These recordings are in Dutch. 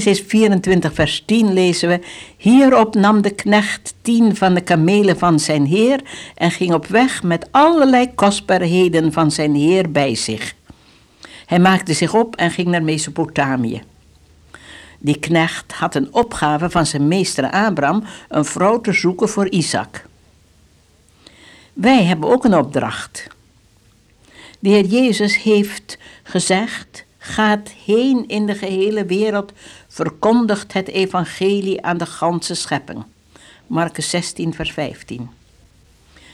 Genesis 24, vers 10 lezen we: Hierop nam de knecht tien van de kamelen van zijn heer en ging op weg met allerlei kostbaarheden van zijn heer bij zich. Hij maakte zich op en ging naar Mesopotamië. Die knecht had een opgave van zijn meester Abraham een vrouw te zoeken voor Isaac. Wij hebben ook een opdracht. De Heer Jezus heeft gezegd: Gaat heen in de gehele wereld, verkondigt het evangelie aan de ganse schepping. Marcus 16, vers 15.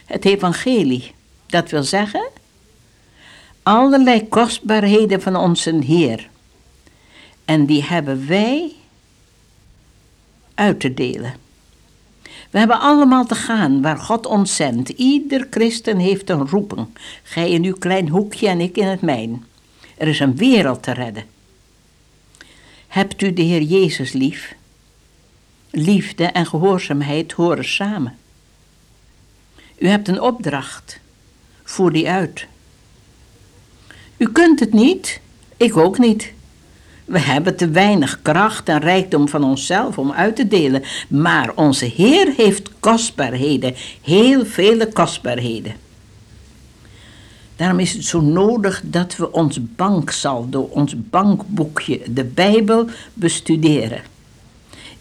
Het evangelie, dat wil zeggen allerlei kostbaarheden van onze Heer. En die hebben wij uit te delen. We hebben allemaal te gaan waar God ons zendt. Ieder christen heeft een roeping. Gij in uw klein hoekje en ik in het mijn. Er is een wereld te redden. Hebt u de Heer Jezus lief? Liefde en gehoorzaamheid horen samen. U hebt een opdracht. Voer die uit. U kunt het niet, ik ook niet. We hebben te weinig kracht en rijkdom van onszelf om uit te delen, maar onze Heer heeft kostbaarheden, heel vele kostbaarheden. Daarom is het zo nodig dat we ons banksaldo, ons bankboekje, de Bijbel, bestuderen.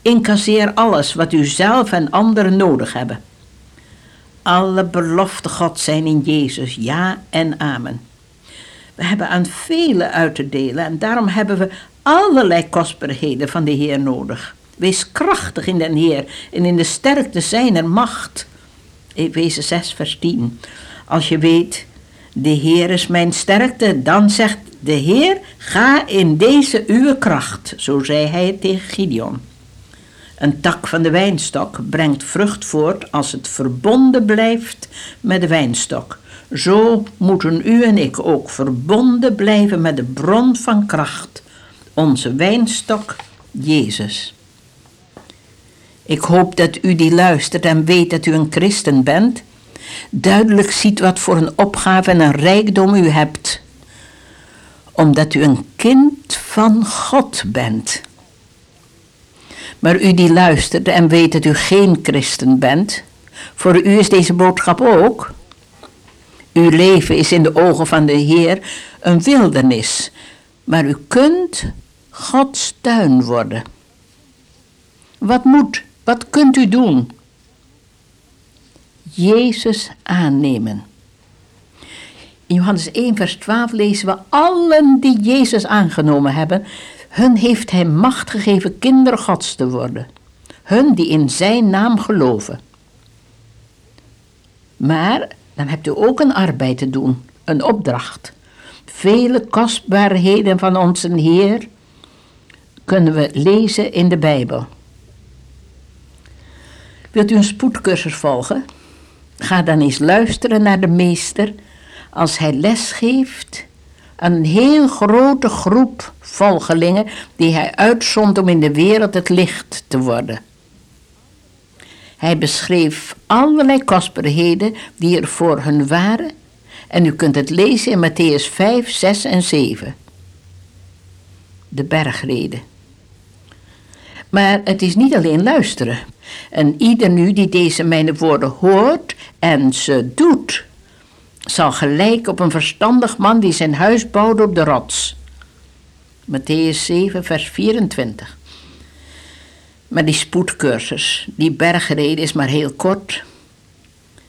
Incasseer alles wat u zelf en anderen nodig hebben. Alle beloften God zijn in Jezus, ja en amen. We hebben aan velen uit te delen en daarom hebben we allerlei kostbaarheden van de Heer nodig. Wees krachtig in den Heer en in de sterkte zijner macht. Efeze 6, vers 10. Als je weet, de Heer is mijn sterkte, dan zegt de Heer, ga in deze uw kracht. Zo zei hij tegen Gideon. Een tak van de wijnstok brengt vrucht voort als het verbonden blijft met de wijnstok. Zo moeten u en ik ook verbonden blijven met de bron van kracht, onze wijnstok Jezus. Ik hoop dat u die luistert en weet dat u een christen bent, duidelijk ziet wat voor een opgave en een rijkdom u hebt, omdat u een kind van God bent. Maar u die luistert en weet dat u geen christen bent, voor u is deze boodschap ook. Uw leven is in de ogen van de Heer een wildernis, maar u kunt Gods tuin worden. Wat moet, wat kunt u doen? Jezus aannemen. In Johannes 1, vers 12 lezen we: Allen die Jezus aangenomen hebben, hun heeft Hij macht gegeven kinderen Gods te worden. Hun die in Zijn naam geloven. Maar dan hebt u ook een arbeid te doen, een opdracht. Vele kostbaarheden van onze Heer kunnen we lezen in de Bijbel. Wilt u een spoedcursus volgen? Ga dan eens luisteren naar de meester als hij les geeft aan een heel grote groep volgelingen die hij uitzond om in de wereld het licht te worden. Hij beschreef allerlei kostbaarheden die er voor hun waren en u kunt het lezen in Matthäus 5, 6 en 7. De bergreden. Maar het is niet alleen luisteren. En ieder nu die deze mijn woorden hoort en ze doet, zal gelijk op een verstandig man die zijn huis bouwde op de rots. Matthäus 7, vers 24. Maar die spoedcursus, die bergreden is maar heel kort.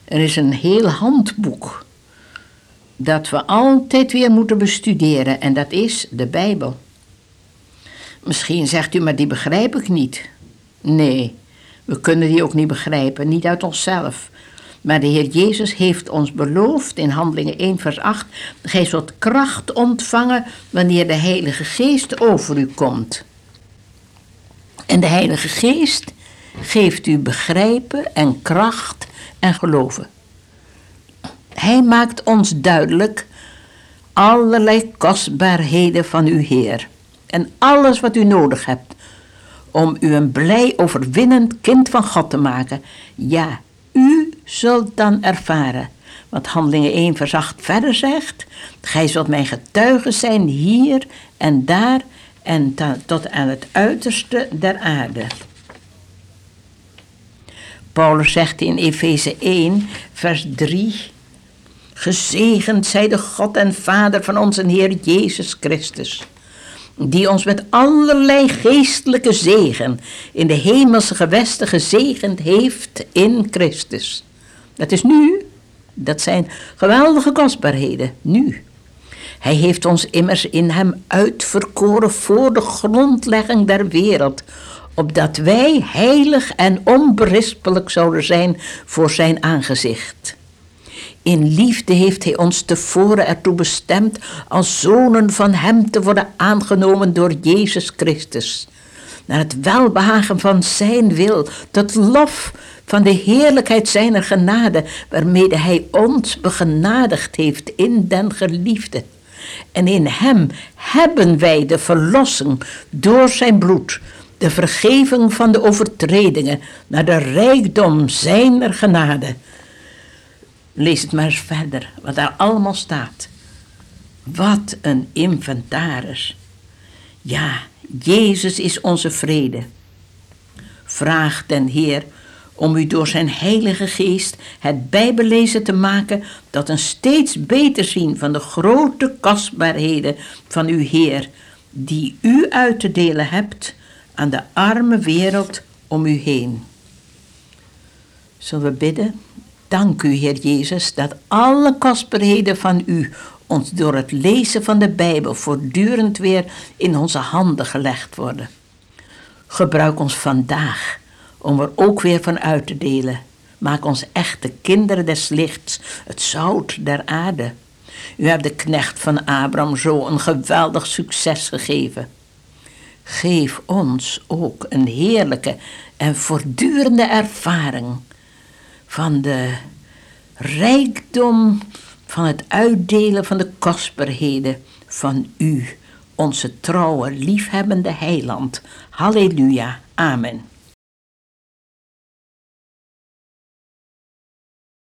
Er is een heel handboek dat we altijd weer moeten bestuderen en dat is de Bijbel. Misschien zegt u, maar die begrijp ik niet. Nee, we kunnen die ook niet begrijpen, niet uit onszelf. Maar de Heer Jezus heeft ons beloofd in Handelingen 1, vers 8: Gij zult kracht ontvangen wanneer de Heilige Geest over u komt. En de Heilige Geest geeft u begrijpen en kracht en geloven. Hij maakt ons duidelijk allerlei kostbaarheden van uw Heer en alles wat u nodig hebt om u een blij overwinnend kind van God te maken. Ja, u zult dan ervaren wat Handelingen 1 vers 8 verder zegt. Gij zult mijn getuigen zijn hier en daar en tot aan het uiterste der aarde. Paulus zegt in Efeze 1, vers 3: Gezegend zij de God en Vader van onze Heer Jezus Christus, die ons met allerlei geestelijke zegen in de hemelse gewesten gezegend heeft in Christus. Dat is nu. Dat zijn geweldige kostbaarheden, nu. Hij heeft ons immers in hem uitverkoren voor de grondlegging der wereld, opdat wij heilig en onberispelijk zouden zijn voor zijn aangezicht. In liefde heeft hij ons tevoren ertoe bestemd als zonen van hem te worden aangenomen door Jezus Christus. Naar het welbehagen van zijn wil, tot lof van de heerlijkheid zijner genade, waarmede hij ons begenadigd heeft in den geliefde. En in hem hebben wij de verlossing door zijn bloed, de vergeving van de overtredingen, naar de rijkdom zijner genade. Lees het maar verder, wat daar allemaal staat. Wat een inventaris. Ja, Jezus is onze vrede. Vraag den Heer om u door zijn Heilige Geest het Bijbellezen te maken dat een steeds beter zien van de grote kostbaarheden van uw Heer, die u uit te delen hebt aan de arme wereld om u heen. Zullen we bidden? Dank u, Heer Jezus, dat alle kostbaarheden van u ons door het lezen van de Bijbel voortdurend weer in onze handen gelegd worden. Gebruik ons vandaag om er ook weer van uit te delen. Maak ons echte kinderen des lichts, het zout der aarde. U hebt de knecht van Abraham zo een geweldig succes gegeven. Geef ons ook een heerlijke en voortdurende ervaring van de rijkdom van het uitdelen van de kostbaarheden van U, onze trouwe, liefhebbende heiland. Halleluja. Amen.